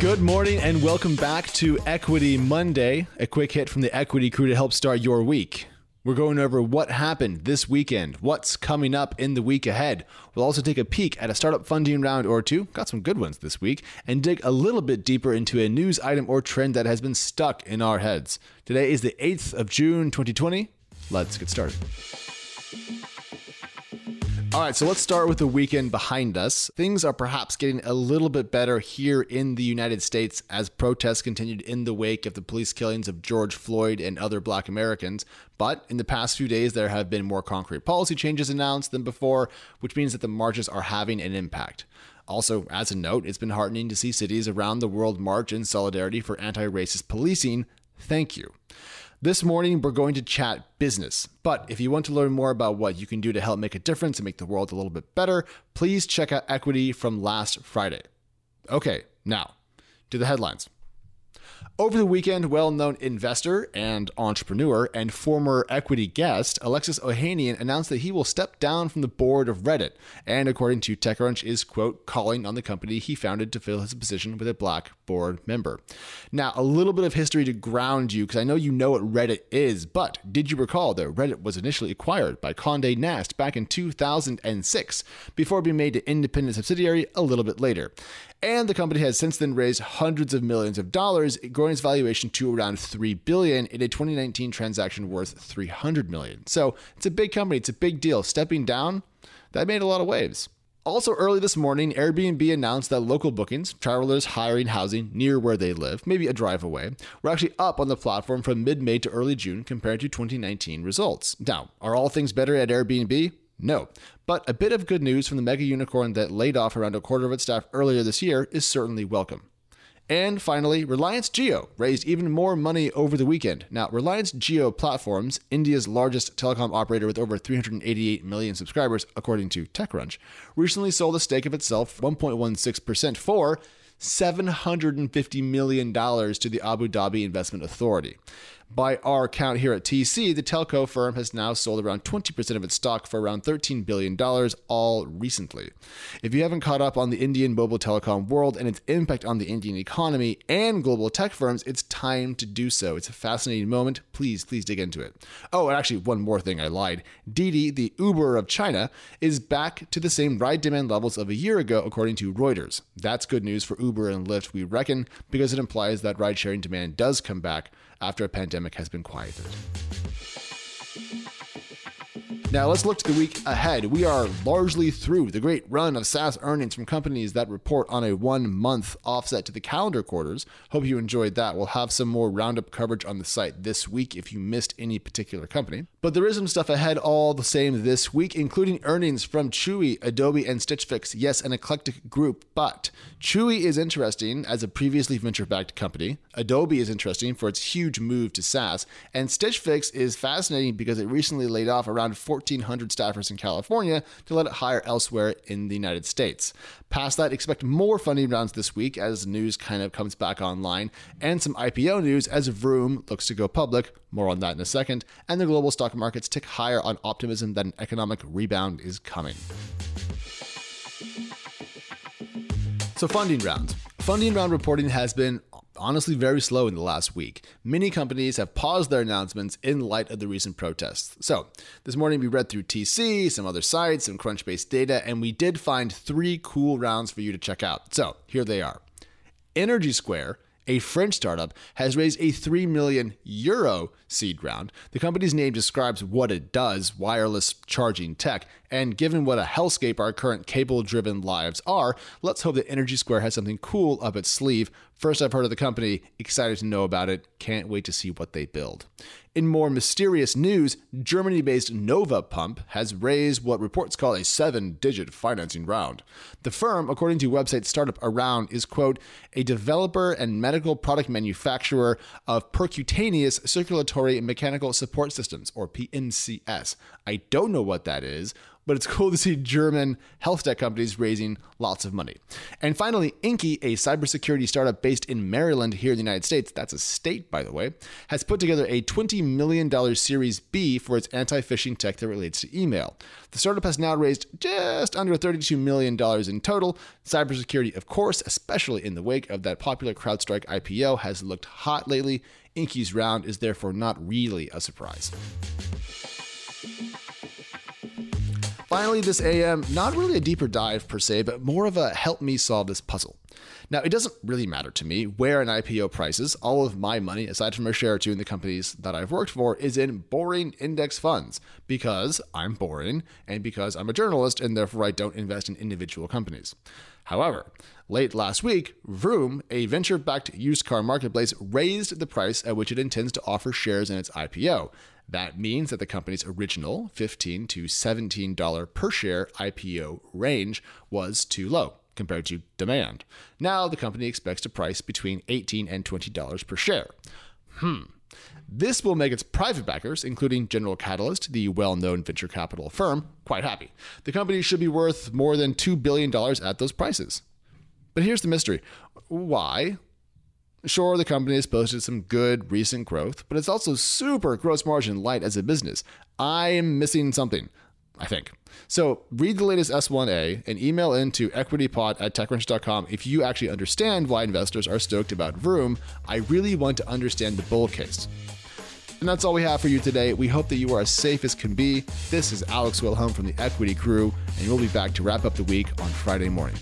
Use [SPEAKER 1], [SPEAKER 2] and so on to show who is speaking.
[SPEAKER 1] Good morning and welcome back to Equity Monday, a quick hit from the Equity crew to help start your week. We're going over what happened this weekend, what's coming up in the week ahead. We'll also take a peek at a startup funding round or two, got some good ones this week, and dig a little bit deeper into a news item or trend that has been stuck in our heads. Today is the 8th of June 2020. Let's get started. All right, so let's start with the weekend behind us. Things are perhaps getting a little bit better here in the United States as protests continued in the wake of the police killings of George Floyd and other black Americans. But in the past few days, there have been more concrete policy changes announced than before, which means that the marches are having an impact. Also, as a note, it's been heartening to see cities around the world march in solidarity for anti racist policing. Thank you. This morning, we're going to chat business. But if you want to learn more about what you can do to help make a difference and make the world a little bit better, please check out Equity from last Friday. Okay, now to the headlines. Over the weekend, well known investor and entrepreneur and former equity guest Alexis Ohanian announced that he will step down from the board of Reddit, and according to TechCrunch, is, quote, calling on the company he founded to fill his position with a black board member. Now, a little bit of history to ground you, because I know you know what Reddit is, but did you recall that Reddit was initially acquired by Conde Nast back in 2006 before being made an independent subsidiary a little bit later? And the company has since then raised hundreds of millions of dollars, growing its valuation to around 3 billion in a 2019 transaction worth 300 million. So, it's a big company, it's a big deal. Stepping down, that made a lot of waves. Also, early this morning, Airbnb announced that local bookings, travelers hiring housing near where they live, maybe a drive away, were actually up on the platform from mid May to early June compared to 2019 results. Now, are all things better at Airbnb? No. But a bit of good news from the mega unicorn that laid off around a quarter of its staff earlier this year is certainly welcome. And finally, Reliance Jio raised even more money over the weekend. Now, Reliance Jio Platforms, India's largest telecom operator with over 388 million subscribers, according to TechCrunch, recently sold a stake of itself 1.16% for $750 million to the Abu Dhabi Investment Authority. By our count here at TC, the telco firm has now sold around 20% of its stock for around $13 billion, all recently. If you haven't caught up on the Indian mobile telecom world and its impact on the Indian economy and global tech firms, it's time to do so. It's a fascinating moment. Please, please dig into it. Oh, and actually, one more thing I lied. Didi, the Uber of China, is back to the same ride demand levels of a year ago, according to Reuters. That's good news for Uber and Lyft, we reckon, because it implies that ride sharing demand does come back after a pandemic has been quieted. Now let's look to the week ahead. We are largely through the great run of SaaS earnings from companies that report on a one month offset to the calendar quarters. Hope you enjoyed that. We'll have some more roundup coverage on the site this week if you missed any particular company. But there is some stuff ahead all the same this week, including earnings from Chewy, Adobe, and Stitch Fix. Yes, an eclectic group, but Chewy is interesting as a previously venture backed company. Adobe is interesting for its huge move to SaaS. And Stitch Fix is fascinating because it recently laid off around 1,400 staffers in California to let it hire elsewhere in the United States. Past that, expect more funding rounds this week as news kind of comes back online, and some IPO news as Vroom looks to go public. More on that in a second. And the global stock markets tick higher on optimism that an economic rebound is coming. So, funding rounds. Funding round reporting has been honestly very slow in the last week. Many companies have paused their announcements in light of the recent protests. So, this morning we read through TC, some other sites, some Crunchbase data, and we did find three cool rounds for you to check out. So, here they are Energy Square a French startup, has raised a 3 million euro seed round. The company's name describes what it does wireless charging tech. And given what a hellscape our current cable driven lives are, let's hope that Energy Square has something cool up its sleeve. First, I've heard of the company, excited to know about it, can't wait to see what they build. In more mysterious news, Germany based Nova Pump has raised what reports call a seven digit financing round. The firm, according to website Startup Around, is, quote, a developer and medical product manufacturer of percutaneous circulatory mechanical support systems, or PMCS. I don't know what that is but it's cool to see German health tech companies raising lots of money. And finally, Inky, a cybersecurity startup based in Maryland here in the United States, that's a state, by the way, has put together a $20 million Series B for its anti phishing tech that relates to email. The startup has now raised just under $32 million in total. Cybersecurity, of course, especially in the wake of that popular CrowdStrike IPO, has looked hot lately. Inky's round is therefore not really a surprise. Finally, this AM, not really a deeper dive per se, but more of a help me solve this puzzle. Now, it doesn't really matter to me where an IPO prices. All of my money, aside from a share or two in the companies that I've worked for, is in boring index funds because I'm boring and because I'm a journalist and therefore I don't invest in individual companies. However, late last week, Vroom, a venture backed used car marketplace, raised the price at which it intends to offer shares in its IPO. That means that the company's original 15 to $17 per share IPO range was too low compared to demand. Now the company expects to price between 18 and $20 per share. Hmm. This will make its private backers, including General Catalyst, the well known venture capital firm, quite happy. The company should be worth more than $2 billion at those prices. But here's the mystery why Sure, the company has posted some good recent growth, but it's also super gross margin light as a business. I'm missing something, I think. So read the latest S1A and email in to equitypod at techcrunch.com if you actually understand why investors are stoked about Vroom. I really want to understand the bull case. And that's all we have for you today. We hope that you are as safe as can be. This is Alex Wilhelm from the Equity Crew, and we'll be back to wrap up the week on Friday morning.